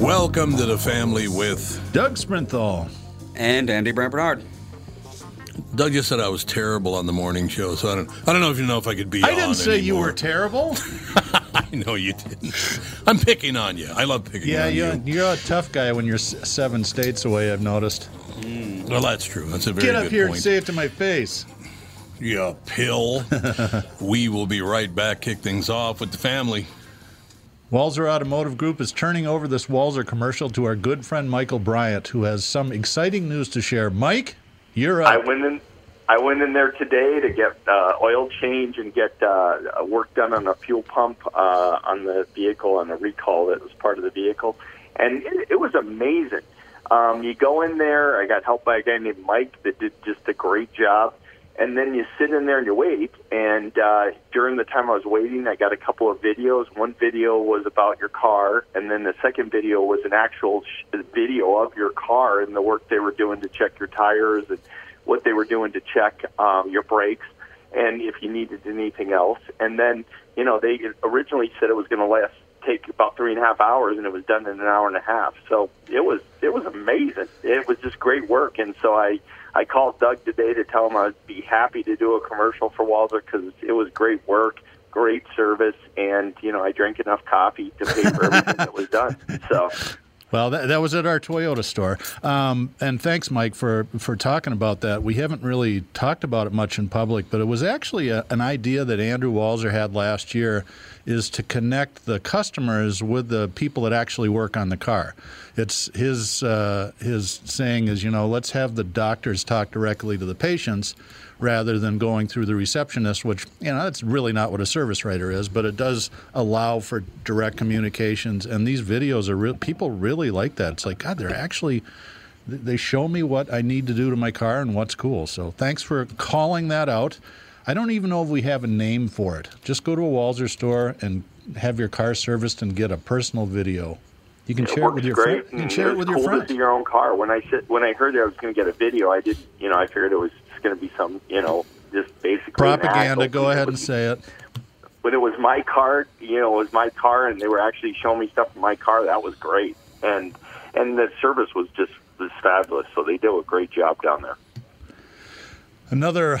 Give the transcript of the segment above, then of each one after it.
Welcome to the family with Doug Sprinthal. and Andy Brant Barnard. Doug. Just said I was terrible on the morning show, so I don't. I don't know if you know if I could be. I didn't say you were terrible. I know you didn't. I'm picking on you. I love picking yeah, on you're, you. you're a tough guy when you're seven states away, I've noticed. Well, that's true. That's a very Get up here point. and say it to my face. Yeah, pill. we will be right back. Kick things off with the family. Walser Automotive Group is turning over this Walser commercial to our good friend Michael Bryant, who has some exciting news to share. Mike, you're up. I went in. I went in there today to get uh, oil change and get uh, work done on a fuel pump uh, on the vehicle on a recall that was part of the vehicle, and it, it was amazing. Um, you go in there. I got helped by a guy named Mike that did just a great job. And then you sit in there and you wait. And uh, during the time I was waiting, I got a couple of videos. One video was about your car, and then the second video was an actual sh- video of your car and the work they were doing to check your tires and what they were doing to check um, your brakes and if you needed anything else. And then, you know, they originally said it was going to last take about three and a half hours, and it was done in an hour and a half. So it was it was amazing. It was just great work, and so I I called Doug today to tell him I'd be happy to do a commercial for Walser because it was great work, great service, and you know I drank enough coffee to pay for everything that was done. So. Well, that, that was at our Toyota store. Um, and thanks, Mike, for, for talking about that. We haven't really talked about it much in public, but it was actually a, an idea that Andrew Walser had last year is to connect the customers with the people that actually work on the car. It's his uh, his saying is, you know, let's have the doctors talk directly to the patients rather than going through the receptionist, which, you know, that's really not what a service writer is, but it does allow for direct communications. And these videos are real, people really like that. It's like, God, they're actually, they show me what I need to do to my car and what's cool. So thanks for calling that out. I don't even know if we have a name for it. Just go to a Walser store and have your car serviced and get a personal video. You can It share it with your great. friend. You can share it was with your cool friends. to your own car. When I sit, when I heard that I was going to get a video, I did. You know, I figured it was going to be some, you know, just basically Propaganda. Go ahead and say it. When it was my car, you know, it was my car, and they were actually showing me stuff from my car. That was great, and and the service was just was fabulous. So they do a great job down there. Another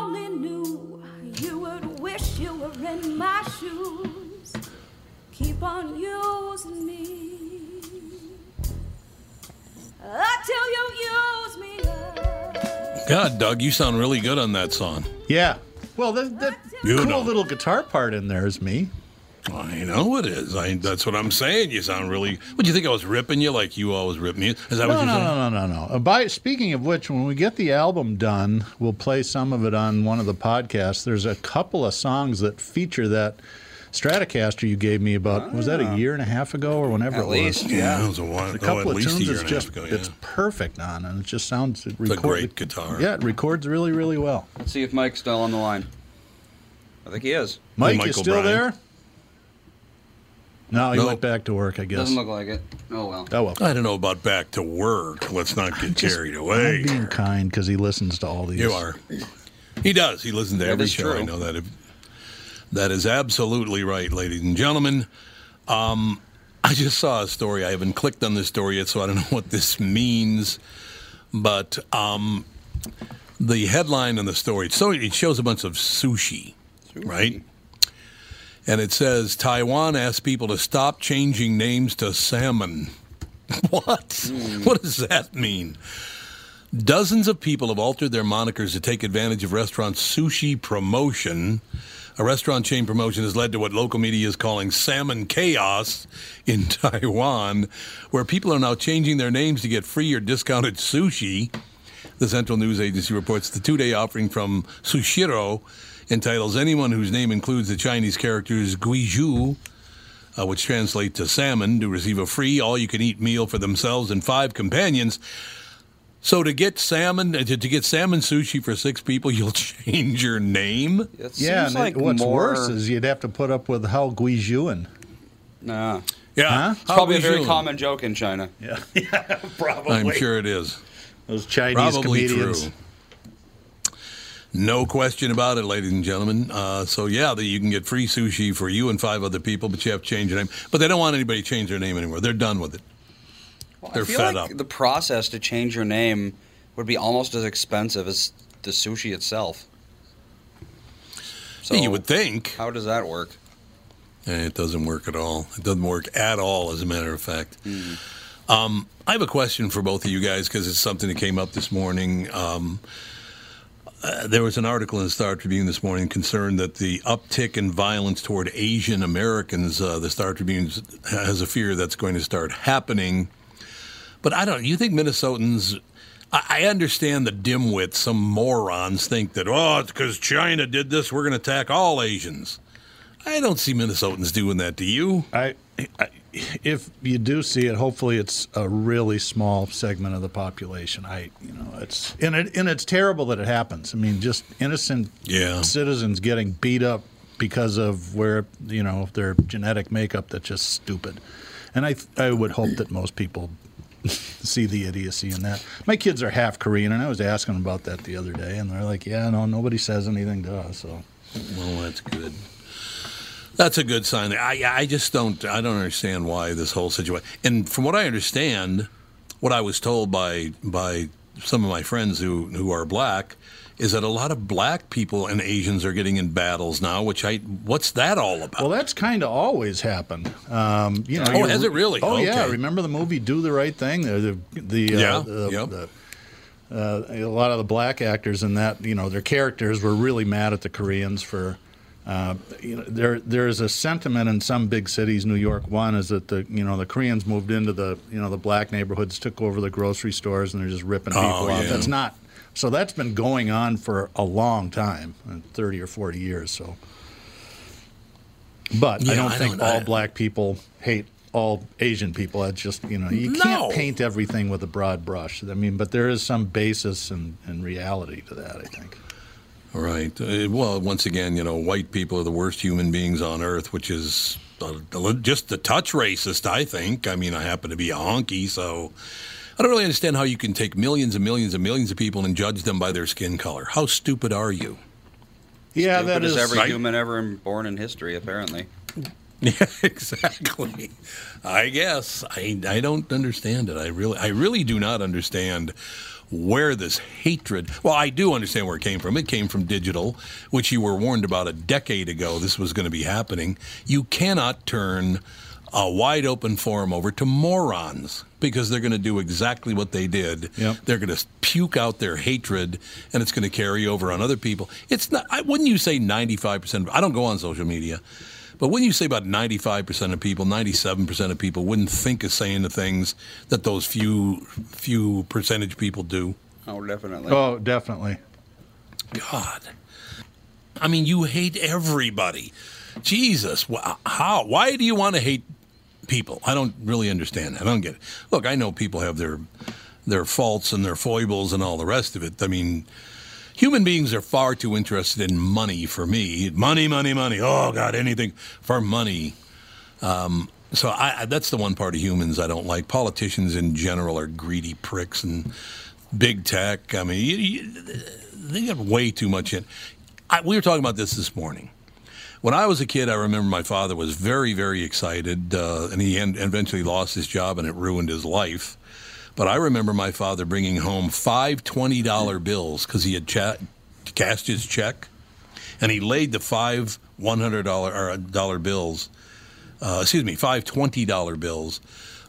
my shoes. Keep on using me until you use me up. God, Doug, you sound really good on that song. Yeah. Well, that, that cool know. little guitar part in there is me. I know it is. I, that's what I'm saying. You sound really. What do you think I was ripping you like you always rip me? Is that what No, you're no, saying? no, no, no, no. Uh, By speaking of which, when we get the album done, we'll play some of it on one of the podcasts. There's a couple of songs that feature that Stratocaster you gave me about. Was that a year and a half ago or whenever At it least, was? Yeah, it was a while. A oh, couple at of least tunes it's and a half just ago. Yeah. it's perfect on, and it just sounds. It a record- great guitar. Yeah, it records really, really well. Let's see if Mike's still on the line. I think he is. Mike, you still Bryant. there? No, he No. went back to work. I guess. Doesn't look like it. Oh well. oh well. I don't know about back to work. Let's not get Just- carried I'm being kind because he listens to all these. You are. He does. He listens to That every is show. I know that. That is absolutely right, ladies and gentlemen. Um, I just saw a story. I haven't clicked on this story yet, so I don't know what this means. But um, the headline on the story, so it shows a bunch of sushi, right? And it says Taiwan asks people to stop changing names to salmon. what? Hmm. What does that mean? Dozens of people have altered their monikers to take advantage of restaurant sushi promotion. A restaurant chain promotion has led to what local media is calling salmon chaos in Taiwan, where people are now changing their names to get free or discounted sushi. The Central News Agency reports the two day offering from Sushiro entitles anyone whose name includes the Chinese characters Guizhu, uh, which translate to salmon, to receive a free all you can eat meal for themselves and five companions. So to get salmon, to, to get salmon sushi for six people, you'll change your name. It Yeah, seems and like it- what's more, worse is you'd have to put up with how Guizhuan. Nah. Yeah, Huh? It's probably a very would common joke in China. Yeah, probably. I'm sure it is. Those Chinese Probably comedians. true. No question about it, ladies and gentlemen. Uh, so yeah, the, you can get free sushi for you and five other people, but you have to change your name. But they don't want anybody to change their name anymore. They're done with it. They're I feel fed like up. the process to change your name would be almost as expensive as the sushi itself. So Yeah, you would think. How does that work? Eh, It doesn't work at all. It doesn't work at all, as a matter of fact. Hmm. Um, I have a question for both of you guys because it's something that came up this morning. Um, uh, there was an article in the Star Tribune this morning concerned that the uptick in violence toward Asian Americans, uh, the Star Tribune has a fear that's going to start happening. But I don't. You think Minnesotans? I, I understand the dimwits. Some morons think that oh, it's because China did this, we're going to attack all Asians. I don't see Minnesotans doing that. Do you? I, I, if you do see it, hopefully it's a really small segment of the population. I, you know, it's and it and it's terrible that it happens. I mean, just innocent Yeah. citizens getting beat up because of where you know their genetic makeup that's just stupid. And I, I would hope that most people see the idiocy in that. My kids are half Korean, and I was asking them about that the other day, and they're like, "Yeah, no, nobody says anything to us." So Well, that's good. That's a good sign. I I just don't I don't understand why this whole situation. And from what I understand, what I was told by by some of my friends who who are black is that a lot of black people and Asians are getting in battles now. Which I what's that all about? Well, that's kind of always happened. Um, you know, Oh, has it really? Oh, yeah. Remember the movie "Do the Right Thing"? The the, the, uh, Yeah, the- yep. the- uh, a lot of the black actors in that, you know, their characters were really mad at the Koreans for. Uh, you know, there there is a sentiment in some big cities. New York, one is that the you know the Koreans moved into the you know the black neighborhoods, took over the grocery stores, and they're just ripping people Oh, off. yeah. That's not. So that's been going on for a long time, uh, thirty or forty years. So. But I don't I think don't- all I- black people hate all Asian people. It's just you know you No. can't paint everything with a broad brush. I mean, but there is some basis and, and reality to that. I think. Right. Uh, well, once again, you know, white people are the worst human beings on earth, which is uh, just a touch racist, I think. I mean, I happen to be a honky, so I don't really understand how you can take millions and millions and millions of people and judge them by their skin color. How stupid are you? Yeah, Stupid that as is. every right. human ever born in history, apparently. Yeah, exactly. I guess I I don't understand it. I really I really do not understand where this hatred. Well, I do understand where it came from. It came from digital, which you were warned about a decade ago. This was going to be happening. You cannot turn a wide open forum over to morons because they're going to do exactly what they did. Yep. They're going to puke out their hatred, and it's going to carry over on other people. It's not. I, wouldn't you say ninety five percent? I don't go on social media. But wouldn't you say about 95% of people, 97% of people wouldn't think of saying the things that those few few percentage people do? Oh, definitely. Oh, definitely. God. I mean, you hate everybody. Jesus, wh- how? Why do you want to hate people? I don't really understand that. I don't get it. Look, I know people have their their faults and their foibles and all the rest of it. I mean, human beings are far too interested in money for me. Money, money, money. Oh God, anything for money. Um, so I, that's the one part of humans I don't like. Politicians in general are greedy pricks and big tech. I mean, you, you, they get way too much in. I, we were talking about this this morning. When I was a kid, I remember my father was very, very excited, uh, and he en- eventually lost his job, and it ruined his life. But I remember my father bringing home five $20 bills because he had cha- cashed his check, and he laid the five $100 uh, dollar bills, uh, excuse me, five $20 bills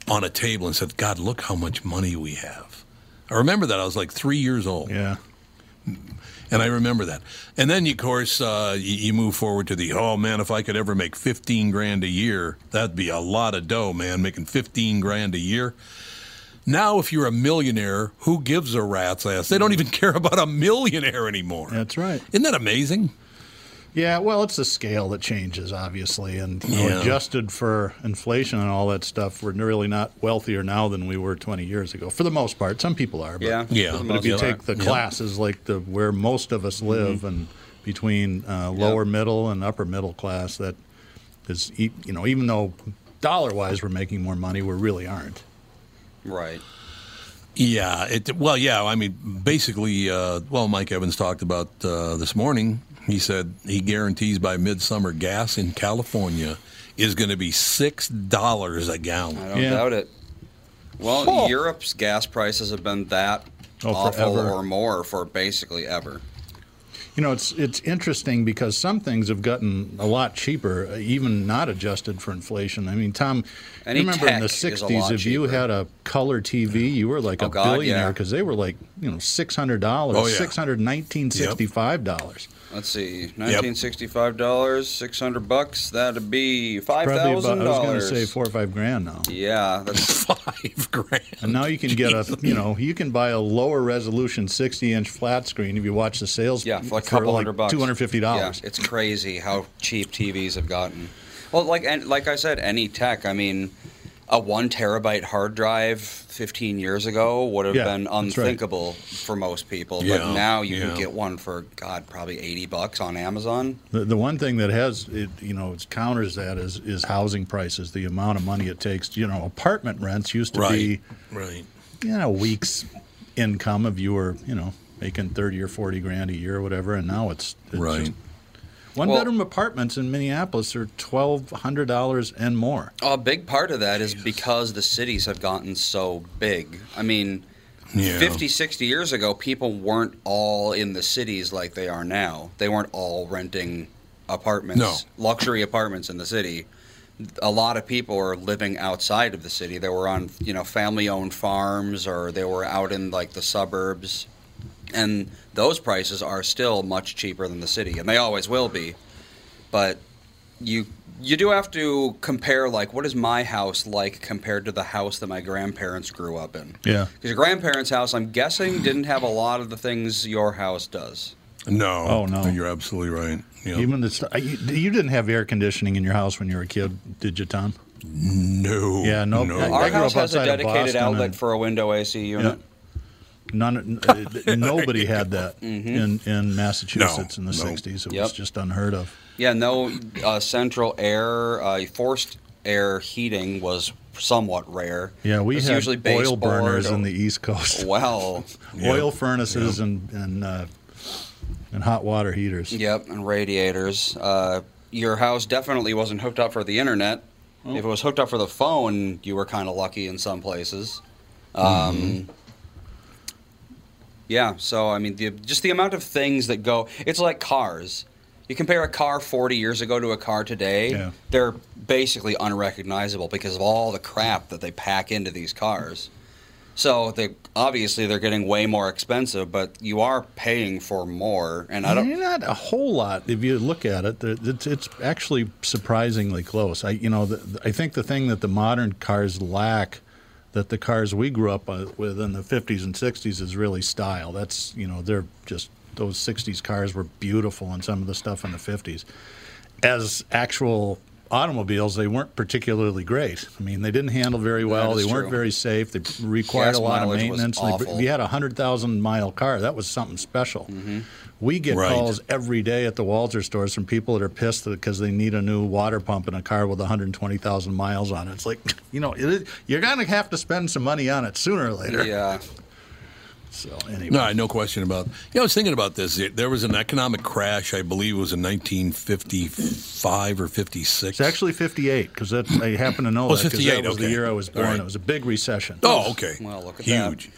on a table and said, God, look how much money we have. I remember that. I was like three years old. Yeah. And I remember that. And then, of course, uh, you, you move forward to the, oh man, if I could ever make 15 grand a year, that'd be a lot of dough, man, making 15 grand a year. Now, if you're a millionaire, who gives a rat's ass? They don't even care about a millionaire anymore. That's right. Isn't that amazing? Yeah, well, it's the scale that changes, obviously, and you know, Yeah. adjusted for inflation and all that stuff, we're really not wealthier now than we were 20 years ago. For the most part, some people are. But, Yeah. Yeah. But if you part. take the Yeah. classes like the where most of us live, and between uh, lower middle and upper middle class, that is, e- you know, even though dollar wise we're making more money, we really aren't. Right. Yeah. It, well, yeah. I mean, basically, uh, well, Mike Evans talked about uh, this morning. He said he guarantees by midsummer gas in California is going to be six dollars a gallon. I don't Yeah. doubt it. Well, Oh. Europe's gas prices have been that Oh, awful forever. or more for basically ever. You know, it's it's interesting because some things have gotten a lot cheaper, uh, even not adjusted for inflation. I mean, Tom, Any you remember in the tech is a '60s, lot if you had a color TV, you were like Oh, a God, billionaire yeah. because they were like you know six hundred dollars, Oh, yeah. six hundred nineteen sixty five dollars. Let's see, nineteen sixty-five dollars, six hundred bucks. That'd be five Probably about, I was going to say four or five grand now. Yeah, that's Five grand. And now you can get a, you know, you can buy a lower resolution 60 inch flat screen if you watch the sales yeah, for like a couple like hundred bucks. $250. Yeah, it's crazy how cheap TVs have gotten. Well, like and like I said, any tech. I mean, a one terabyte hard drive 15 years ago would have Yeah, been that's right. unthinkable for most people. Yeah, but now you yeah. can get one for God, probably 80 bucks on Amazon. The, the one thing that has, it, you know, it counters that is, is housing prices, the amount of money it takes. You know, apartment rents used to Right. be, Right. you know, a week's income if you were, you know, making 30 or 40 grand a year or whatever. And now it's, it's Right. just- one Well- bedroom apartments in Minneapolis are $1,200 and more. A big part of that is because the cities have gotten so big. I mean, Yeah. 50, 60 years ago, people weren't all in the cities like they are now. They weren't all renting apartments, No. luxury apartments in the city. A lot of people were living outside of the city. They were on, you know, family-owned farms or they were out in like the suburbs. And those prices are still much cheaper than the city, and they always will be. But you you do have to compare like what is my house like compared to the house that my grandparents grew up in. Yeah. Because your grandparents' house, I'm guessing, didn't have a lot of the things your house does. No. Oh, no. You're absolutely right. Yeah. Even the, st- you, you didn't have air conditioning in your house when you were a kid, did you, Tom? no. Yeah, no- No. Our house has a dedicated outlet and- for a window AC unit. None, uh, nobody had that in, in Massachusetts in the No. 60s. It Yep. was just unheard of. Yeah, no uh, central air, uh, forced air heating was somewhat rare. Yeah, we had usually oil burners or- in the East Coast. Well, Oil furnaces and and uh, and hot water heaters. Yep, and radiators. Uh, your house definitely wasn't hooked up for the internet. Oh. If it was hooked up for the phone, you were kind of lucky in some places. Um, Mm-hmm. Yeah, so I mean, the, just the amount of things that go. It's like cars. You compare a car 40 years ago to a car today, Yeah. they're basically unrecognizable because of all the crap that they pack into these cars. So they obviously they're getting way more expensive, but you are paying for more. And I don't. not a whole lot if you look at it. It's, it's actually surprisingly close. I you know the, I think the thing that the modern cars lack that the cars we grew up uh, with in the 50s and 60s is really style. That's you know they're just those 60s cars were beautiful and some of the stuff in the 50s. As actual automobiles, they weren't particularly great. I mean, they didn't handle very well. They weren't true. very safe. They required Gas a lot of maintenance. They- If you had a hundred thousand mile car, that was something special. Mm-hmm. We get Right. calls every day at the Walser stores from people that are pissed because they need a new water pump in a car with 120,000 miles on it. It's like, you know, it is, you're going to have to spend some money on it sooner or later. Yeah. So anyway, No, no question about. Yeah, I was thinking about this. There was an economic crash. I believe it was in 1955 or 56. it's actually 58 because I happen to know Oh, it's that 'cause 58, that was the year I was born. right. It was a big recession. Oh, okay. Well, look at that. Huge.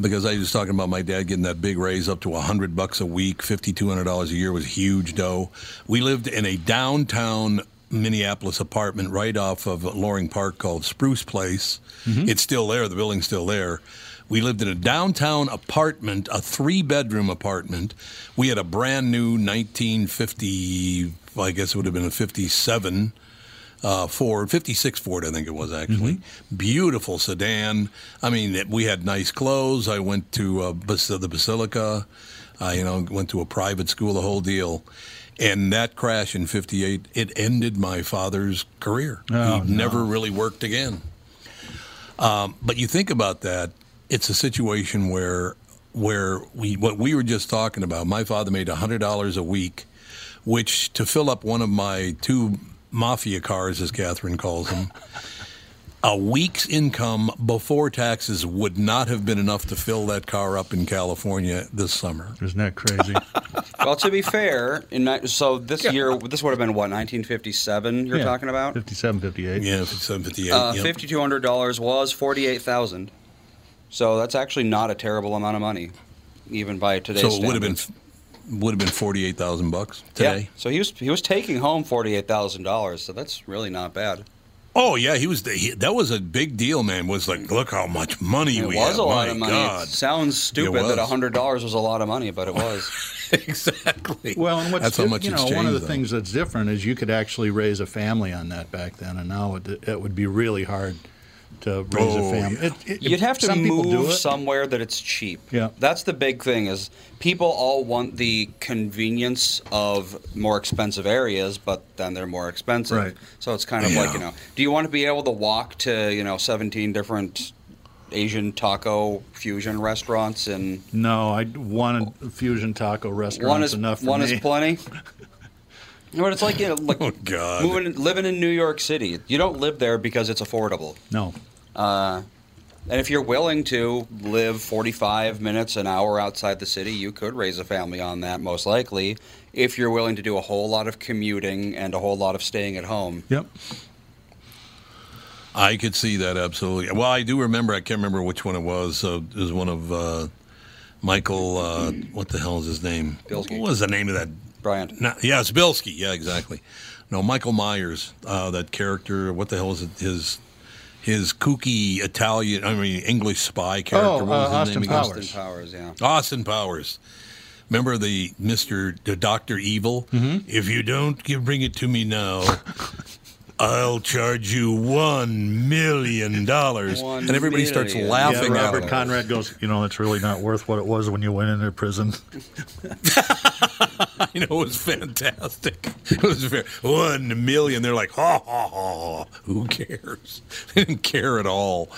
Because I was talking about my dad getting that big raise up to hundred bucks a week, fifty two hundred dollars a year was huge dough. We lived in a downtown Minneapolis apartment right off of Loring Park called Spruce Place. Mm-hmm. It's still there. The building's still there. We lived in a downtown apartment, a three bedroom apartment. We had a brand new 1950, I guess it would have been a 57 uh, Ford, 56 Ford, I think it was actually. Beautiful sedan. I mean, it, we had nice clothes. I went to uh, the Basilica, uh, you know, went to a private school, the whole deal. And that crash in 58, it ended my father's career. Oh, he never really worked again. Um, but you think about that, it's a situation where where we what we were just talking about. My father made hundred dollars a week, which to fill up one of my two mafia cars, as Catherine calls them, a week's income before taxes would not have been enough to fill that car up in California this summer. Isn't that crazy? Well, to be fair, in so this year, this would have been what 1957. You're Yeah, talking about. 57, 58. Yeah, if it's 758. Uh, yep. Fifty-two hundred dollars was forty-eight thousand. So that's actually not a terrible amount of money, even by today's. So it would have been standards. Would have been forty eight thousand bucks today. Yeah. today. So he was he was taking home forty-eight thousand dollars. So that's really not bad. Oh yeah, he was. He, that was a big deal, man. Was like, look how much money we have. It we was have. a lot My of money. God. It sounds stupid that was. hundred dollars was a lot of money, but it was. exactly. Well, and what's that's how much you know one of the though. things that's different is you could actually raise a family on that back then, and now it, it would be really hard to raise Oh, a family. yeah. It- it- You'd have to some people do move somewhere that it's cheap. Yeah. That's the big thing is people all want the convenience of more expensive areas, but then they're more expensive. Right. So it's kind of like, you know, do you want to be able to walk to, you know, 17 different Asian taco fusion restaurants and No, I one fusion taco restaurant one is enough for one me. is plenty? But it's like you know, like Oh, God. moving, living in New York City. You don't live there because it's affordable. no, Uh, and if you're willing to live 45 minutes, an hour outside the city, you could raise a family on that, most likely, if you're willing to do a whole lot of commuting and a whole lot of staying at home. yep. I could see that absolutely. Well, I do remember. I can't remember which one it was. Uh, it was one of uh, Michael. Uh, what the hell is his name? Bilski. What was the name of that? Bryant. No, yeah, it's Bilski. Yeah, exactly. No, Michael Myers. Uh, that character. What the hell is it? His his kooky Italian. I mean English spy character. Oh, what was uh, his Austin name again? Powers. Austin Powers, yeah. Austin Powers. Remember the Mister the Doctor Evil? Mm-hmm. If you don't give, bring it to me now, I'll charge you one million dollars. And everybody starts million. Yeah, laughing at Robert him. Conrad goes, you know, it's really not worth what it was when you went into prison. You know, it was fantastic. It was very, one million. They're like, ha ha ha. Who cares? They didn't care at all.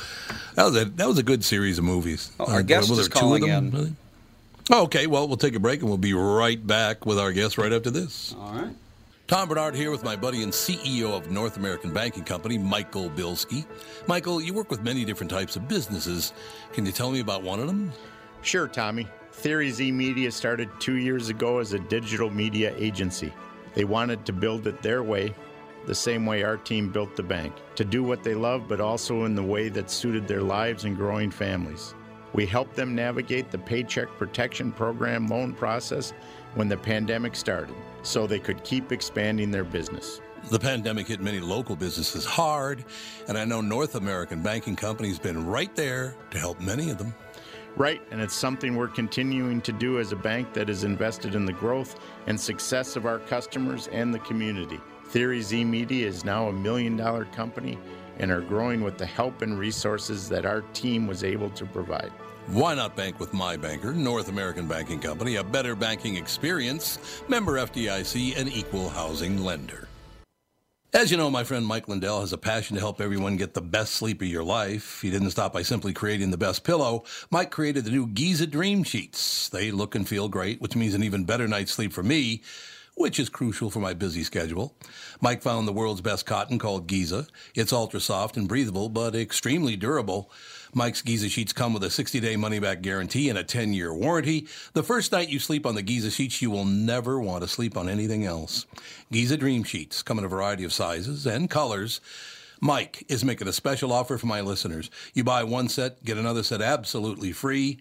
That was a that was a good series of movies. Oh, our Uh, guest was is there two of calling them? in. Really? Oh, okay, well, we'll take a break and we'll be right back with our guest right after this. All right. Tom Barnard here with my buddy and CEO of North American Banking Company, Michael Bilski. Michael, you work with many different types of businesses. Can you tell me about one of them? Sure, Tommy. Theory Z Media started two years ago as a digital media agency. They wanted to build it their way, the same way our team built the bank, to do what they love, but also in the way that suited their lives and growing families. We helped them navigate the Paycheck Protection Program loan process when the pandemic started so they could keep expanding their business. The pandemic hit many local businesses hard, and I know North American Banking Company has been right there to help many of them. Right, and it's something we're continuing to do as a bank that is invested in the growth and success of our customers and the community. Theory Z Media is now a million dollar company and are growing with the help and resources that our team was able to provide. Why not bank with my banker, North American Banking Company, a better banking experience, member FDIC, and equal housing lender. As you know, my friend Mike Lindell has a passion to help everyone get the best sleep of your life. He didn't stop by simply creating the best pillow. Mike created the new Giza Dream Sheets. They look and feel great, which means an even better night's sleep for me which is crucial for my busy schedule. Mike found the world's best cotton called Giza. It's ultra soft and breathable, but extremely durable. Mike's Giza sheets come with a 60 day money back guarantee and a 10 year warranty. The first night you sleep on the Giza sheets, you will never want to sleep on anything else. Giza Dream Sheets come in a variety of sizes and colors. Mike is making a special offer for my listeners. You buy one set, get another set absolutely free.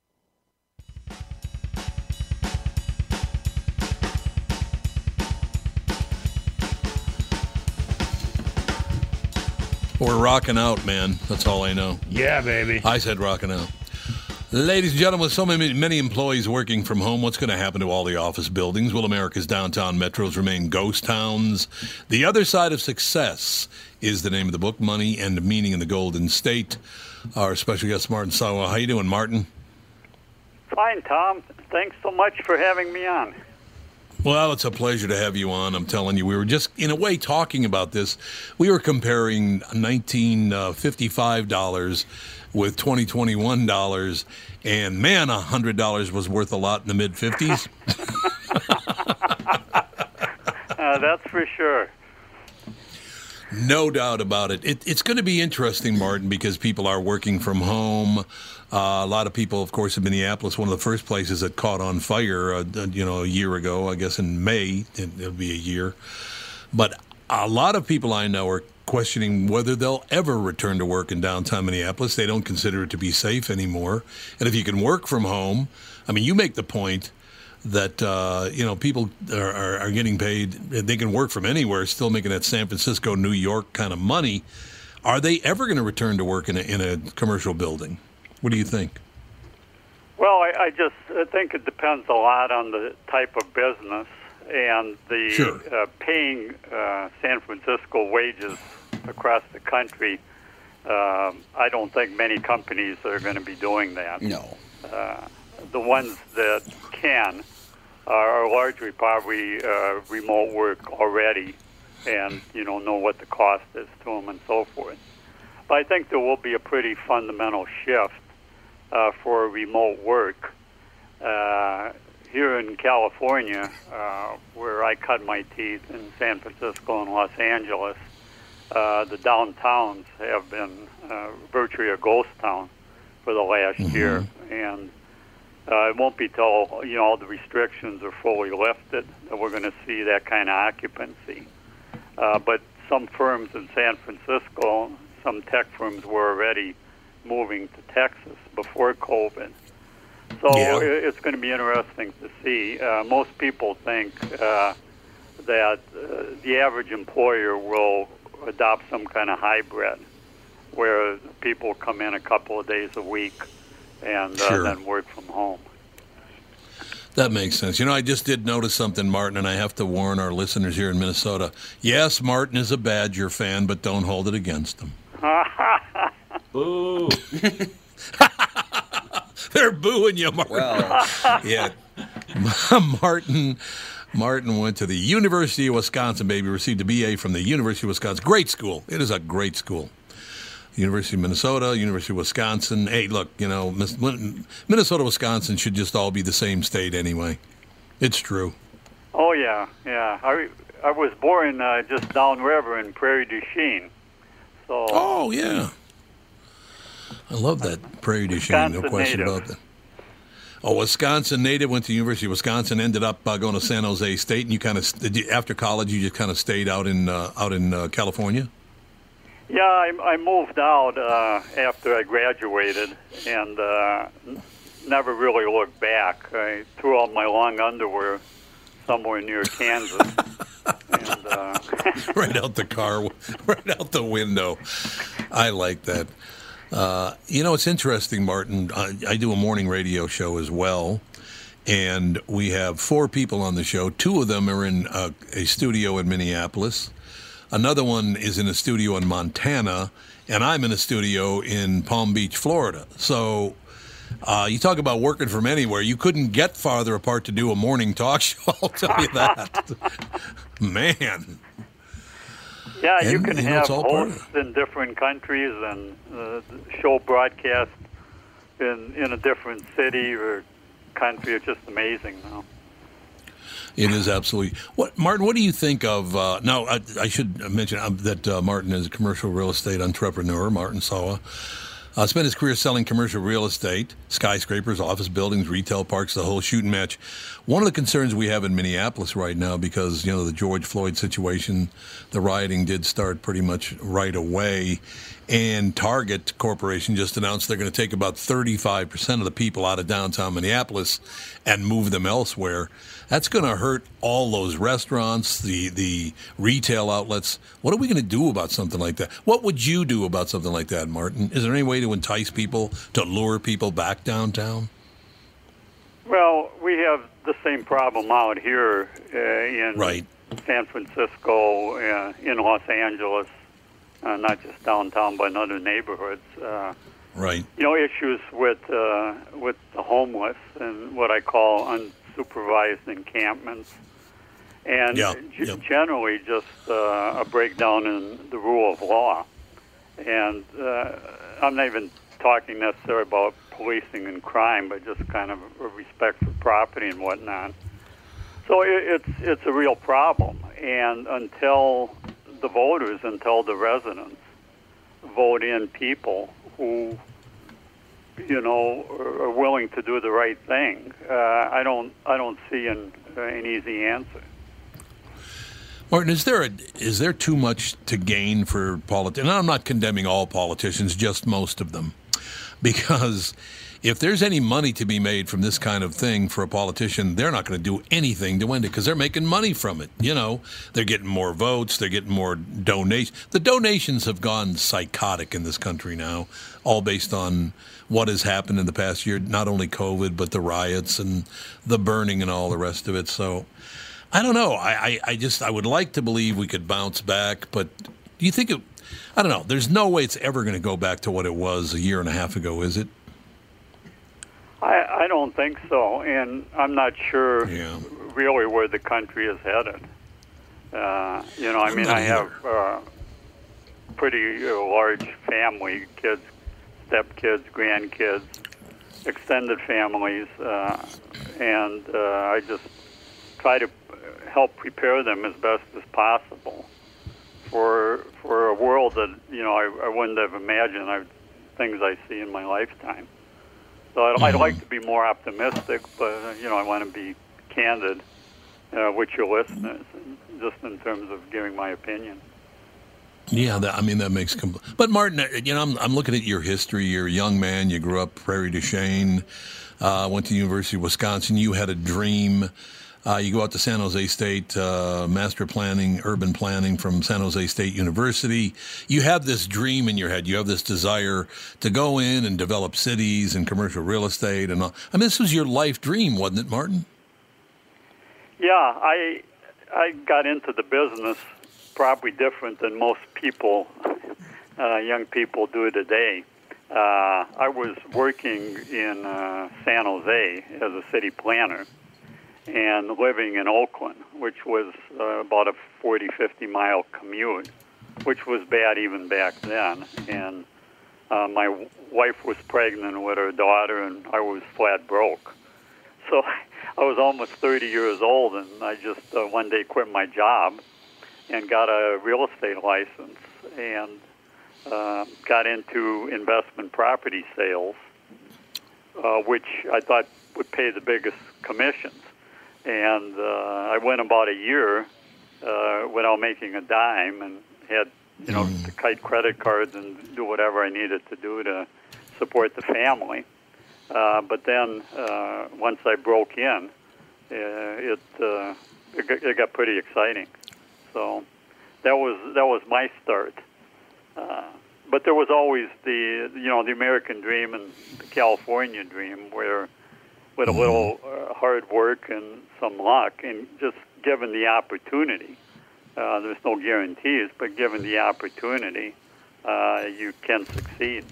We're rocking out, man. That's all I know. Yeah, baby. I said rocking out. Ladies and gentlemen, with so many, many employees working from home, what's going to happen to all the office buildings? Will America's downtown metros remain ghost towns? The Other Side of Success is the name of the book, Money and Meaning in the Golden State. Our special guest, Martin Sawa. How you doing, Martin? Fine, Tom. Thanks so much for having me on. Well, it's a pleasure to have you on. I'm telling you, we were just, in a way, talking about this. We were comparing 1955 dollars with 2021 dollars, and man, hundred dollars was worth a lot in the mid 50s. Uh, that's for sure. No doubt about it. it it's going to be interesting, Martin, because people are working from home. Uh, a lot of people, of course, in Minneapolis, one of the first places that caught on fire, uh, you know, a year ago, I guess in May, it, it'll be a year. But a lot of people I know are questioning whether they'll ever return to work in downtown Minneapolis. They don't consider it to be safe anymore. And if you can work from home, I mean, you make the point that uh, you know people are, are, are getting paid. They can work from anywhere, still making that San Francisco, New York kind of money. Are they ever going to return to work in a, in a commercial building? What do you think? Well, I, I just I think it depends a lot on the type of business and the Sure. uh, paying uh, San Francisco wages across the country. Um, I don't think many companies are going to be doing that. No. Uh, the ones that can are largely probably uh, remote work already, and you know know what the cost is to them and so forth. But I think there will be a pretty fundamental shift uh, for remote work. Uh, here in California, uh, where I cut my teeth in San Francisco and Los Angeles, uh, the downtowns have been uh, virtually a ghost town for the last year, and uh, it won't be till you know all the restrictions are fully lifted that we're going to see that kind of occupancy. Uh, but some firms in San Francisco, some tech firms were already moving to Texas before COVID. So Yeah. it's going to be interesting to see. Uh, most people think uh, that uh, the average employer will adopt some kind of hybrid where people come in a couple of days a week and uh, Sure. then work from home. That makes sense. You know, I just did notice something, Martin, and I have to warn our listeners here in Minnesota. Yes, Martin is a Badger fan, but don't hold it against him. Boo. They're booing you, Martin. Well, yeah. Martin Martin went to the University of Wisconsin, baby, received a BA from the University of Wisconsin. Great school. It is a great school. University of Minnesota, University of Wisconsin. Hey, look, you know, Minnesota, Wisconsin should just all be the same state anyway. It's true. Oh yeah, yeah. I I was born uh, just downriver in Prairie du Chien. So. Oh yeah. I love that Prairie du Chien. No question native. about that. Oh, Wisconsin native went to University of Wisconsin. Ended up uh, going to San Jose State, and you kind of after college, you just kind of stayed out in uh, out in uh, California. Yeah, I, I moved out uh, after I graduated, and uh, never really looked back. I threw out my long underwear somewhere near Kansas. and, uh, right out the car, right out the window. I like that. Uh, you know, it's interesting, Martin. I, I, do a morning radio show as well, and we have four people on the show. Two of them are in a, a studio in Minneapolis. Another one is in a studio in Montana, and I'm in a studio in Palm Beach, Florida. So uh, you talk about working from anywhere. You couldn't get farther apart to do a morning talk show. I'll tell you that. Man. Yeah, and, you can you know, have hosts in different countries and uh, show broadcast in in a different city or country. It's just amazing now. It is absolutely. What Martin? What do you think of? Uh, now, I, I, should mention uh, that uh, Martin is a commercial real estate entrepreneur. Martin Sawa. Uh, spent his career selling commercial real estate, skyscrapers, office buildings, retail parks, the whole shooting match. One of the concerns we have in Minneapolis right now, because you know the George Floyd situation, the rioting did start pretty much right away, and Target Corporation just announced they're going to take about 35% of the people out of downtown Minneapolis and move them elsewhere. That's going to hurt all those restaurants, the the retail outlets. What are we going to do about something like that? What would you do about something like that, Martin? Is there any way to entice people to lure people back downtown? Well, we have the same problem out here uh, in right. San Francisco, uh, in Los Angeles, uh, not just downtown, but in other neighborhoods. Uh, right. You know, issues with uh, with the homeless and what I call unsupervised encampments, and yeah, g- yeah. generally just uh, a breakdown in the rule of law. And uh, I'm not even talking necessarily about policing and crime, but just kind of a respect for property and whatnot. So it, it's it's a real problem, and until the voters, until the residents vote in people who you know, are willing to do the right thing. Uh, I don't, I don't see an, an easy answer. Martin, is there a, is there too much to gain for politicians? And I'm not condemning all politicians, just most of them, because if there's any money to be made from this kind of thing for a politician, they're not going to do anything to end it because they're making money from it. You know, they're getting more votes, they're getting more donations. The donations have gone psychotic in this country now, all based on what has happened in the past year, not only COVID, but the riots and the burning and all the rest of it. So I don't know. I, I, I just, I would like to believe we could bounce back, but do you think it, I don't know. There's no way it's ever going to go back to what it was a year and a half ago, is it? I, I don't think so, and I'm not sure yeah. really where the country is headed. Uh, you know, I I'm mean, I have uh, pretty uh, large family, kids, stepkids, grandkids, extended families, uh, and uh, I just try to help prepare them as best as possible for for a world that you know I, I wouldn't have imagined. I, things I see in my lifetime. So I'd, I'd like to be more optimistic, but uh, you know I want to be candid uh, with your listeners, just in terms of giving my opinion. Yeah, that, I mean that makes complete. But Martin, uh, you know, I'm, I'm looking at your history. You're a young man. You grew up Prairie du Chien. Uh, went to the University of Wisconsin. You had a dream. Uh, you go out to San Jose State, uh, master planning, urban planning from San Jose State University. You have this dream in your head. You have this desire to go in and develop cities and commercial real estate and all. I mean, this was your life dream, wasn't it, Martin? Yeah, I I got into the business probably different than most people, uh, young people do today. Uh, I was working in uh, San Jose as a city planner and living in Oakland, which was uh, about a 40, 50 mile commute, which was bad even back then. And uh, my w- wife was pregnant with her daughter, and I was flat broke. So I was almost 30 years old, and I just uh, one day quit my job and got a real estate license and uh, got into investment property sales, uh, which I thought would pay the biggest commissions. And uh, I went about a year uh, without making a dime, and had you know to kite credit cards and do whatever I needed to do to support the family. Uh, but then uh, once I broke in, uh, it, uh, it got- it got pretty exciting. So that was that was my start. Uh, but there was always the you know the American dream and the California dream, where with a little uh, hard work and some luck, and just given the opportunity, uh, there's no guarantees, but given the opportunity, uh, you can succeed.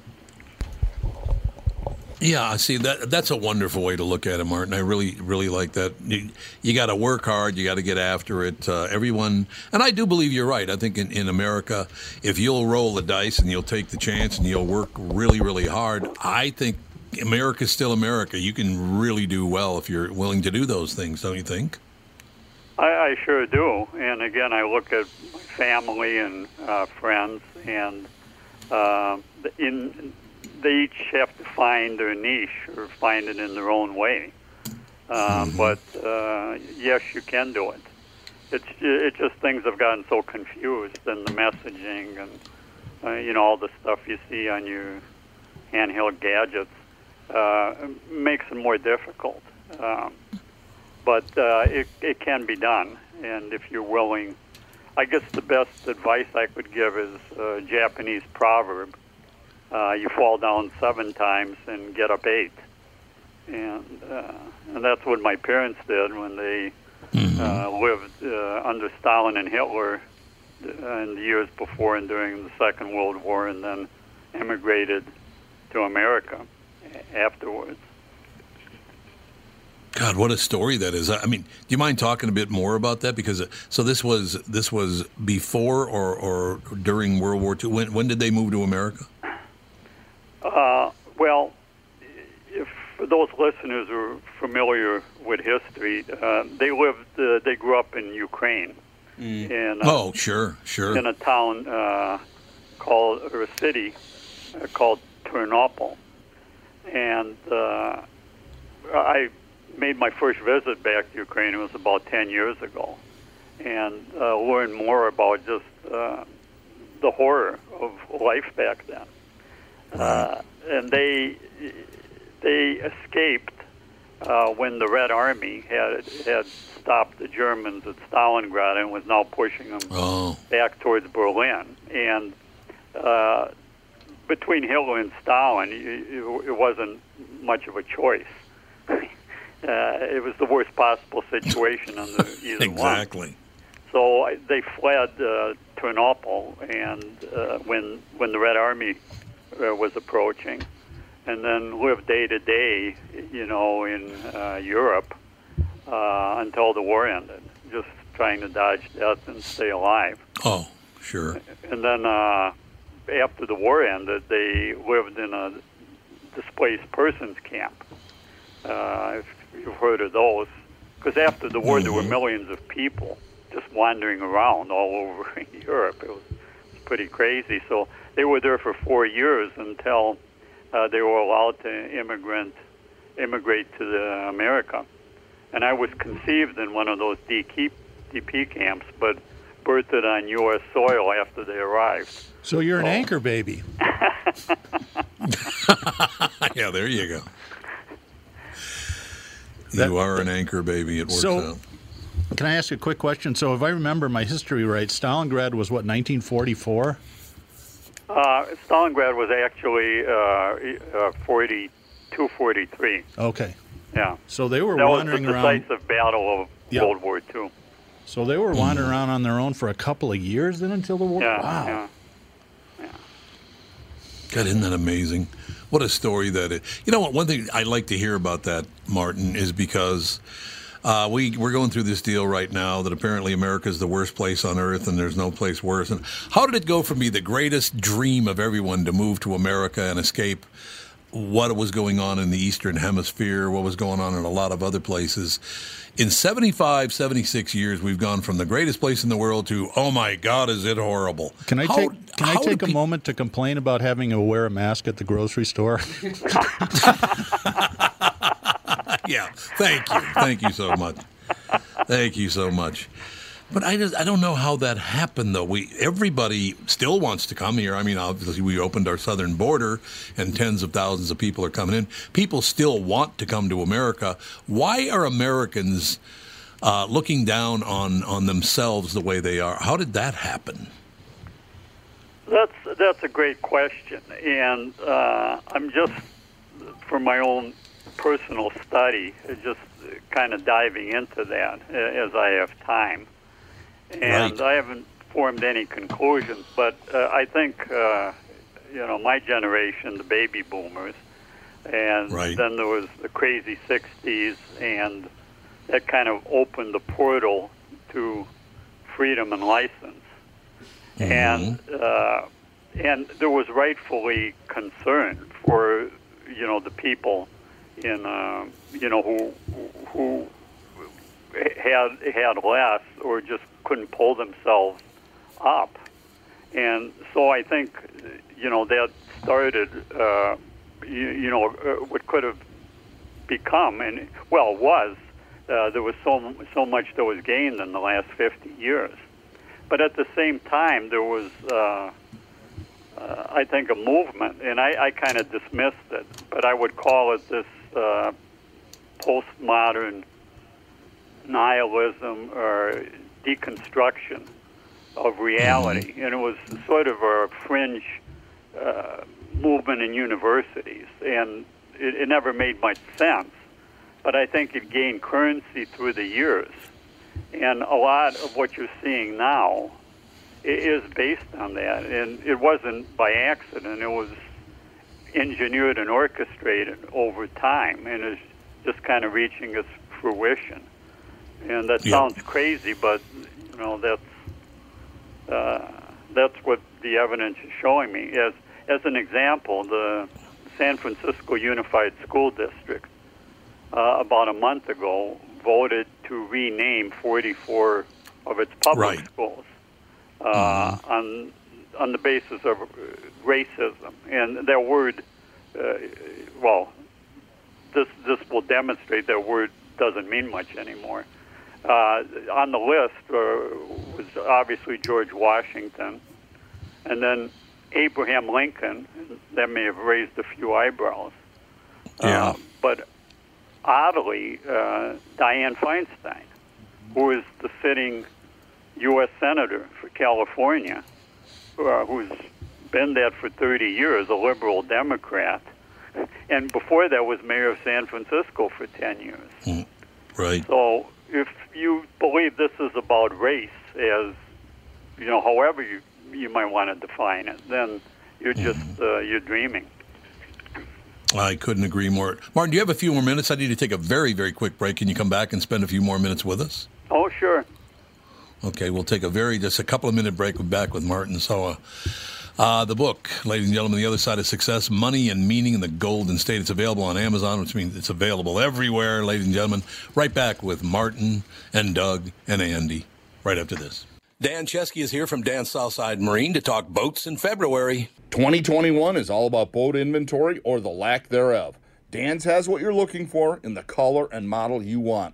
Yeah, I see that that's a wonderful way to look at it, Martin. I really really like that. You, you got to work hard. You got to get after it. Uh, everyone, and I do believe you're right. I think in, in America, if you'll roll the dice and you'll take the chance and you'll work really really hard, I think America's still America. You can really do well if you're willing to do those things, don't you think? I, I sure do. And again, I look at my family and uh, friends, and uh, in they each have to find their niche or find it in their own way. Uh, But uh, yes, you can do it. It's it's just things have gotten so confused, and the messaging, and uh, you know all the stuff you see on your handheld gadgets uh, makes it more difficult. Um, but uh, it, it can be done. And if you're willing, I guess the best advice I could give is a Japanese proverb uh, you fall down seven times and get up eight. And, uh, and that's what my parents did when they uh, lived uh, under Stalin and Hitler uh, in the years before and during the Second World War, and then immigrated to America afterwards. God, what a story that is! I mean, do you mind talking a bit more about that? Because uh, so this was this was before or, or during World War II. When when did they move to America? Uh, well, if those listeners are familiar with history, uh, they lived, uh, they grew up in Ukraine, in uh, Oh, sure, sure. in a town uh, called or a city uh, called Ternopil, and uh, I made my first visit back to Ukraine. It was about ten years ago, and uh, learned more about just uh, the horror of life back then. Uh, and they they escaped uh, when the Red Army had had stopped the Germans at Stalingrad and was now pushing them Oh, back towards Berlin. And uh, between Hitler and Stalin, it, it wasn't much of a choice. Uh, it was the worst possible situation under either one. exactly. So I- they fled uh, Ternopil, and uh, when when the Red Army uh, was approaching, and then lived day to day, you know, in uh, Europe uh, until the war ended, just trying to dodge death and stay alive. Oh, sure. And then uh, after the war ended, they lived in a displaced persons camp. Uh, if you've heard of those, because after the war, there were millions of people just wandering around all over Europe. It was, it was pretty crazy. So they were there for four years until uh, they were allowed to immigrant immigrate to the America. And I was conceived in one of those DP, DP camps, but birthed on U.S. soil after they arrived. So you're an anchor baby. yeah, there you go. That- you are an anchor baby. It works So- out. Can I ask a quick question? So if I remember my history right, Stalingrad was what 1944. Uh, Stalingrad was actually uh, uh, 42, 43. Okay, Yeah. so they were That was the wandering around. decisive battle of Yeah. World War II. So they were wandering around on their own for a couple of years then until the war. Yeah, wow. yeah. God, isn't that amazing? What a story that is. You know what? One thing I like to hear about that, Martin, is because Uh, we we're going through this deal right now that apparently America is the worst place on earth and there's no place worse. And how did it go from being the greatest dream of everyone to move to America and escape what was going on in the Eastern Hemisphere, what was going on in a lot of other places? In 75, 76 years, we've gone from the greatest place in the world to oh my God, is it horrible? Can I How- take Can I take a pe- moment to complain about having to wear a mask at the grocery store? yeah. Thank you. Thank you so much. Thank you so much. But I just I don't know how that happened though. We everybody still wants to come here. I mean, obviously we opened our southern border and tens of thousands of people are coming in. People still want to come to America. Why are Americans uh, looking down on on themselves the way they are? How did that happen? That's that's a great question, and uh, I'm just for my own personal study, just kind of diving into that as I have time, and Right. I haven't formed any conclusions, but uh, I think uh, you know my generation, the baby boomers, and Right. then there was the crazy '60s, and that kind of opened the portal to freedom and license and uh, and there was rightfully concern for you know the people in uh, you know who who had had less or just couldn't pull themselves up, and so I think you know that started uh, you, you know uh, what could have become and well was uh, there was so so much that was gained in the last 50 years. But at the same time, there was, uh, uh, I think, a movement, and I, I kind of dismissed it, but I would call it this uh, postmodern nihilism or deconstruction of reality, and it was sort of a fringe uh, movement in universities, and it, it never made much sense. But I think it gained currency through the years. And a lot of what you're seeing now is based on that. And it wasn't by accident, it was engineered and orchestrated over time and is just kind of reaching its fruition. And that Yeah. sounds crazy, but you know that's uh, that's what the evidence is showing me. As as an example, the San Francisco Unified School District uh, about a month ago voted to rename 44 of its public Right. schools uh, on on the basis of uh, racism, and their word, uh, well, this this will demonstrate that word doesn't mean much anymore. Uh, on the list uh, was obviously George Washington, and then Abraham Lincoln. That may have raised a few eyebrows. Yeah. Uh, but oddly, uh, Dianne Feinstein, who is the sitting U.S. Senator for California, uh, who's been that for 30 years, a liberal Democrat, and before that was mayor of San Francisco for 10 years. Right. So if you believe this is about race, as you know, however you you might want to define it, then you're just uh, you're dreaming. I couldn't agree more. Martin, do you have a few more minutes? I need to take a very, very quick break. Can you come back and spend a few more minutes with us? Oh, sure. Okay, we'll take a very, just a couple of minute break. We're back with Martin Sawa. Uh, the book, ladies and gentlemen, The Other Side of Success Money and Meaning in the Golden State. It's available on Amazon, which means it's available everywhere, ladies and gentlemen. Right back with Martin and Doug and Andy right after this. Dan Chesky is here from Dan Southside Marine to talk boats in February. 2021 is all about boat inventory or the lack thereof. Dan's has what you're looking for in the color and model you want.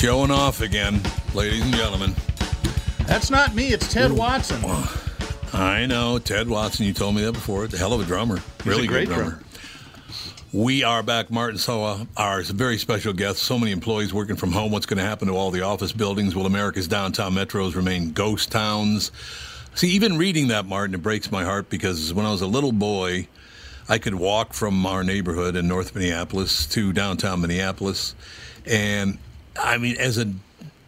Showing off again, ladies and gentlemen. That's not me. It's Ted Watson. I know, Ted Watson. You told me that before. It's a hell of a drummer. He's really a great good drummer. drummer. We are back, Martin Sawa, uh, our very special guest. So many employees working from home. What's going to happen to all the office buildings? Will America's downtown metros remain ghost towns? See, even reading that, Martin, it breaks my heart because when I was a little boy, I could walk from our neighborhood in North Minneapolis to downtown Minneapolis. And I mean, as a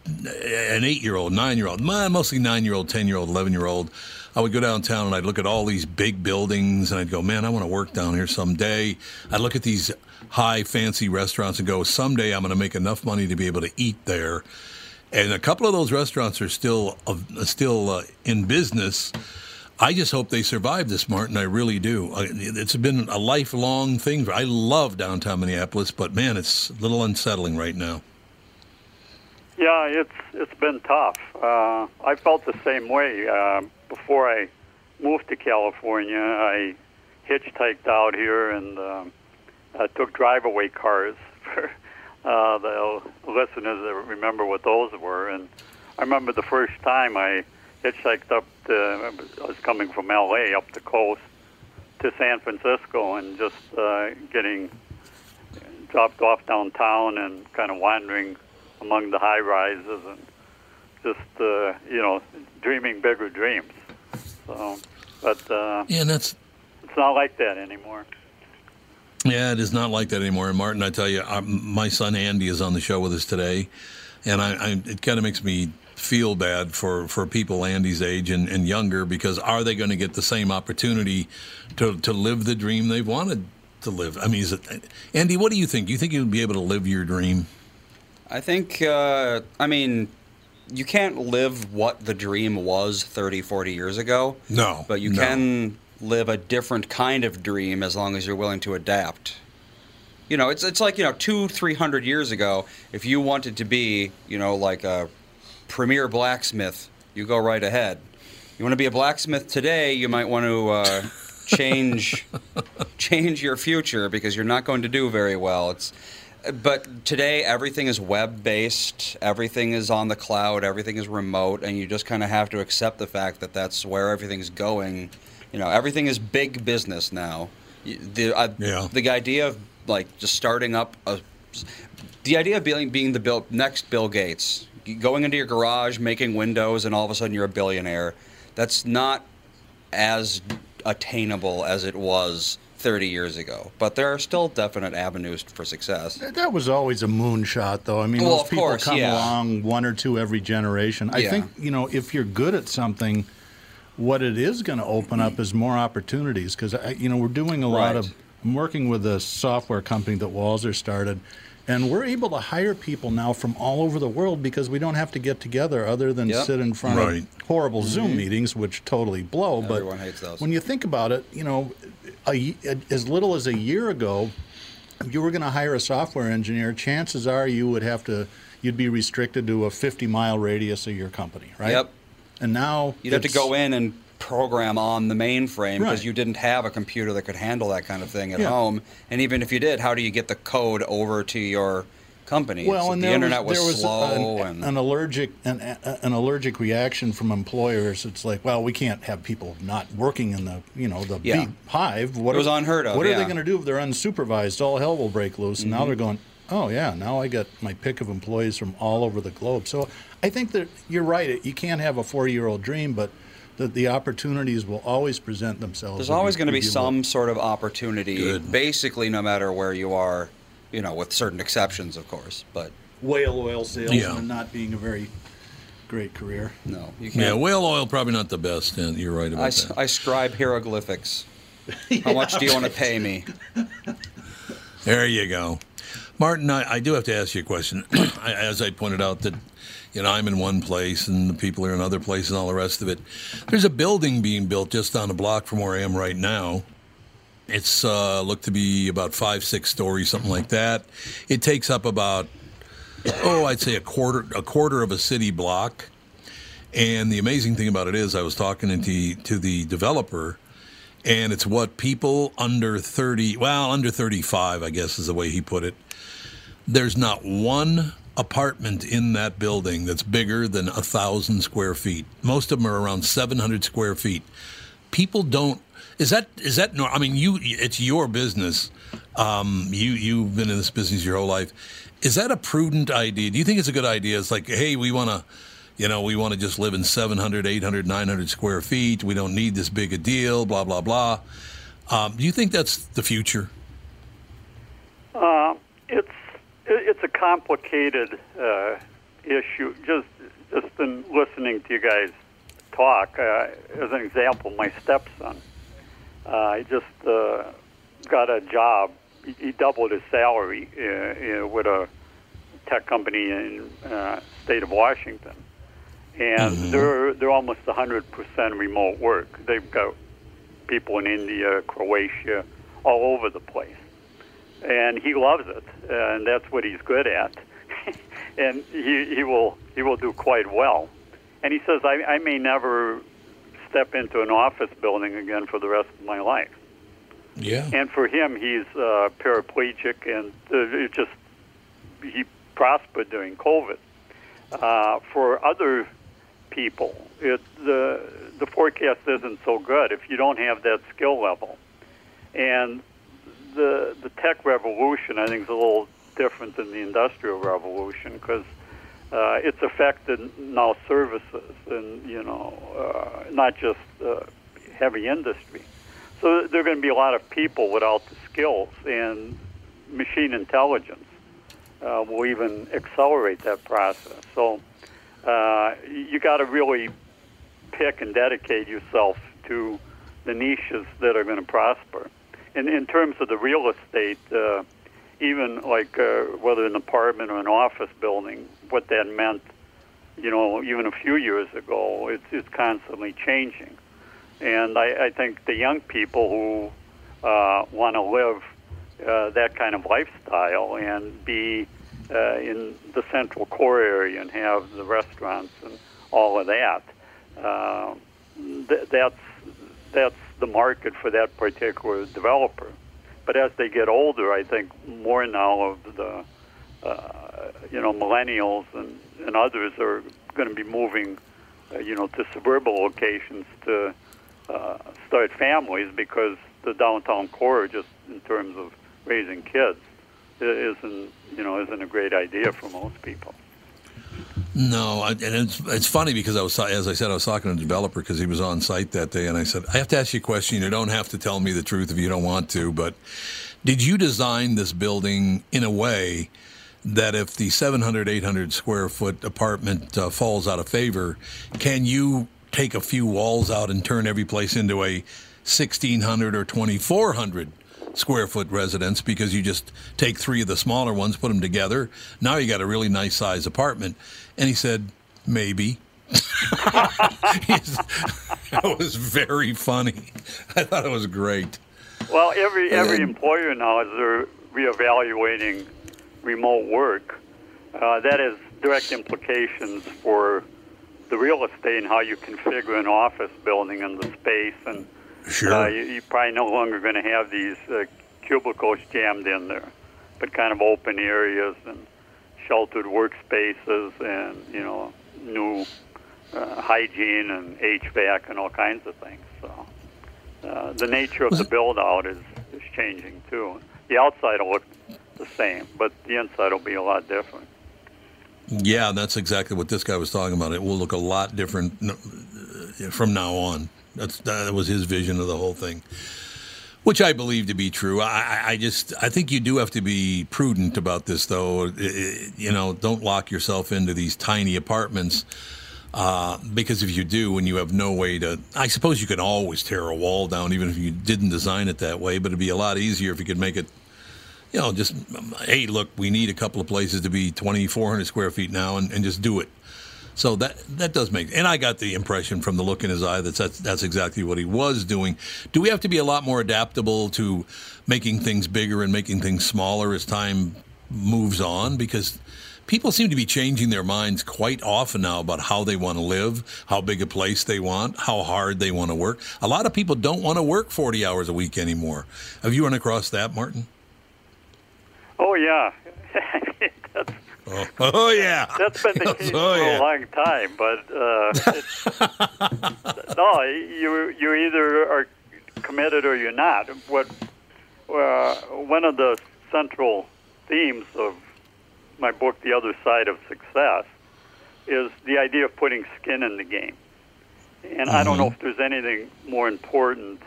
an eight year old, nine year old, mostly nine year old, 10 year old, 11 year old, I would go downtown and I'd look at all these big buildings and I'd go, man, I want to work down here someday. I'd look at these high, fancy restaurants and go, someday I'm going to make enough money to be able to eat there. And a couple of those restaurants are still uh, still uh, in business. I just hope they survive this, Martin. I really do. It's been a lifelong thing. I love downtown Minneapolis, but man, it's a little unsettling right now. Yeah, it's it's been tough. Uh, I felt the same way uh, before I moved to California. I hitchhiked out here and um, I took drive-away cars for uh, the listeners that remember what those were. And I remember the first time I hitchhiked up to, I was coming from L.A. up the coast to San Francisco and just uh, getting dropped off downtown and kind of wandering among the high rises and just uh, you know dreaming bigger dreams. So, but uh, Yeah, that's it's not like that anymore. Yeah, it is not like that anymore. And Martin, I tell you, i my son Andy is on the show with us today, and I, I it kind of makes me feel bad for, for people Andy's age and, and younger because are they going to get the same opportunity to to live the dream they've wanted to live? I mean, is it, Andy, what do you think? Do you think you'll be able to live your dream? I think, uh, I mean, you can't live what the dream was 30, 40 years ago. No, But you no. can live a different kind of dream as long as you're willing to adapt. You know, it's, it's like, you know, two, three hundred years ago, if you wanted to be, you know, like a premier blacksmith, you go right ahead. You want to be a blacksmith today, you might want to uh, change change your future because you're not going to do very well. It's but today everything is web based, everything is on the cloud, everything is remote, and you just kind of have to accept the fact that that's where everything's going. You know, everything is big business now. The uh, Yeah. the idea of like just starting up a the idea of being being the Bill, next Bill Gates, going into your garage, making windows, and all of a sudden you're a billionaire. That's not as attainable as it was 30 years ago. But there are still definite avenues for success. That was always a moonshot, though. I mean, Well, those people course, come yeah. along one or two every generation. I Yeah. think you know if you're good at something, what it is going to open up is more opportunities because uh, you know we're doing a lot Right. of. I'm working with a software company that Walser started, and we're able to hire people now from all over the world because we don't have to get together other than Yep. sit in front Right. of horrible mm-hmm. Zoom meetings, which totally blow. Everyone but hates those. when you think about it, you know, a, as little as a year ago, if you were going to hire a software engineer, chances are you would have to, you'd be restricted to a 50 mile radius of your company, right? Yep. And now You'd have to go in and program on the mainframe because Right. you didn't have a computer that could handle that kind of thing at Yeah. home. And even if you did, how do you get the code over to your company? Well, So and the internet was, was, there was slow an, and an allergic an, an allergic reaction from employers. It's like, well, we can't have people not working in the you know the Yeah. bee hive. What It was are, unheard of, What are they going to do if they're unsupervised? All hell will break loose. And now Mhm. they're going, oh yeah, now I got my pick of employees from all over the globe. So I think that you're right. You can't have a four-year-old dream, but the, the opportunities will always present themselves. There's always going to be some look. sort of opportunity, basically, no matter where you are, you know, with certain exceptions, of course. But whale oil salesman Yeah. not being a very great career. No, you Yeah, whale oil probably not the best. And you're right about I, s- that. I scribe hieroglyphics. How much do you want to pay me? There you go. Martin, I, I do have to ask you a question. As I pointed out, that you know I'm in one place and the people are in other places and all the rest of it. There's a building being built just down the block from where I am right now. It's uh, looked to be about five, six stories, something like that. It takes up about oh, I'd say a quarter a quarter of a city block. And the amazing thing about it is, I was talking to the, to the developer, and it's what people under 30, well, under 35, I guess is the way he put it. There's not one apartment in that building that's bigger than a thousand square feet. Most of them are around 700 square feet. People don't. Is that is that? I mean, you. It's your business. Um, you you've been in this business your whole life. Is that a prudent idea? Do you think it's a good idea? It's like, hey, we want to, you know, we want to just live in 700, 800, 900 square feet. We don't need this big a deal. Blah blah blah. Um, do you think that's the future? Uh, it's it- it's a complicated uh, issue. Just just in listening to you guys talk, uh, as an example, my stepson, uh, he just uh, got a job. He, he doubled his salary uh, uh, with a tech company in uh, state of Washington, and they're they're almost 100% remote work. They've got people in India, Croatia, all over the place and he loves it, and that's what he's good at, and he he will he will do quite well. And he says, I, I may never step into an office building again for the rest of my life. Yeah. And for him, he's uh, paraplegic, and uh, it just he prospered during COVID. Uh, for other people, it the the forecast isn't so good if you don't have that skill level, and the the tech revolution, I think, is a little different than the industrial revolution because uh, it's affected now services and you know uh, not just uh, heavy industry. So there are going to be a lot of people without the skills, and machine intelligence uh, will even accelerate that process. So uh, you got to really pick and dedicate yourself to the niches that are going to prosper. And in terms of the real estate, uh, even like uh, whether an apartment or an office building, what that meant, you know, even a few years ago, it's, it's constantly changing. And I, I think the young people who uh, want to live uh, that kind of lifestyle and be uh, in the central core area and have the restaurants and all of that, uh, th- that's that's the market for that particular developer. But as they get older, I think more now of the uh, you know millennials and, and others are going to be moving, uh, you know, to suburban locations to uh, start families because the downtown core, just in terms of raising kids, isn't you know isn't a great idea for most people. No, I, and it's it's funny because I was as I said I was talking to a developer because he was on site that day, and I said I have to ask you a question. You don't have to tell me the truth if you don't want to, but did you design this building in a way that if the 700, 800 square foot apartment uh, falls out of favor, can you take a few walls out and turn every place into a 1600 or 2400 square foot residence because you just take three of the smaller ones, put them together. Now you got a really nice size apartment. And he said, maybe. That was very funny. I thought it was great. Well, every every employer now is they're reevaluating remote work, uh, that has direct implications for the real estate and how you configure an office building and the space, and Sure. uh, you, you're probably no longer going to have these uh, cubicles jammed in there, but kind of open areas and sheltered workspaces, and you know, new uh, hygiene and HVAC and all kinds of things. So uh, the nature of the build out is, is changing too. The outside will look the same, but the inside will be a lot different. Yeah, that's exactly what this guy was talking about. It will look a lot different uh, from now on. That's that was his vision of the whole thing, which I believe to be true. I, I- just I think you do have to be prudent about this, though. I- I- You know, don't lock yourself into these tiny apartments. Uh, because if you do, and you have no way to, I suppose you can always tear a wall down, even if you didn't design it that way. But it'd be a lot easier if you could make it you know, just hey, look, we need a couple of places to be 2,400 square feet now, and, and just do it. So that that does make, and I got the impression from the look in his eye that that's that's exactly what he was doing. Do we have to be a lot more adaptable to making things bigger and making things smaller as time moves on? Because people seem to be changing their minds quite often now about how they want to live, how big a place they want, how hard they want to work. A lot of people don't want to work 40 hours a week anymore. Have you run across that, Martin? Oh yeah, Oh, oh yeah. that's been the case Oh, for yeah. a long time. But uh, no, you you either are committed or you're not. What uh, one of the central themes of my book, The Other Side of Success, is the idea of putting skin in the game. And I don't know if there's anything more important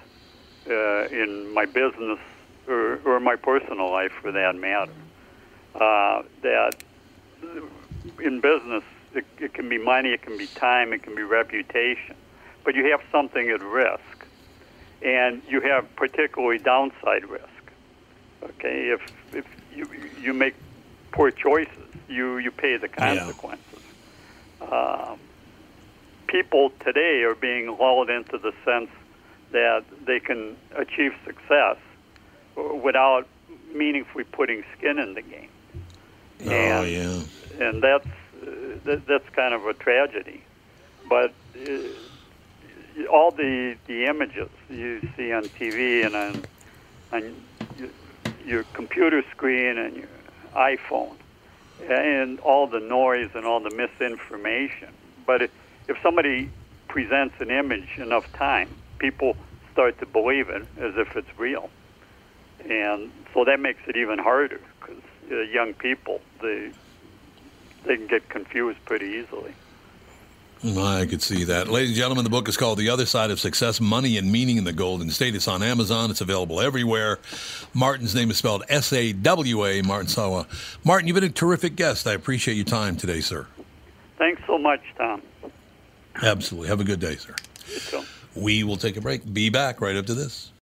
uh, in my business or, or my personal life, for that matter. Uh, that in business, it, it can be money, it can be time, it can be reputation, but you have something at risk, and you have particularly downside risk. Okay, if if you you make poor choices, you you pay the consequences. Um, people today are being lulled into the sense that they can achieve success without meaningfully putting skin in the game. Oh And- yeah. and that's uh, that, that's kind of a tragedy. But uh, all the the images you see on TV and on on your, computer screen and your iPhone, and all the noise and all the misinformation. But if, if somebody presents an image enough time, people start to believe it as if it's real, and so that makes it even harder uh, young people they they can get confused pretty easily. I could see that. Ladies and gentlemen, the book is called The Other Side of Success Money and Meaning in the Golden State. It's on Amazon. It's available everywhere. Martin's name is spelled S A W A, Martin Sawa. Martin, you've been a terrific guest. I appreciate your time today, sir. Thanks so much, Tom. Absolutely. Have a good day, sir. We will take a break. Be back right after this.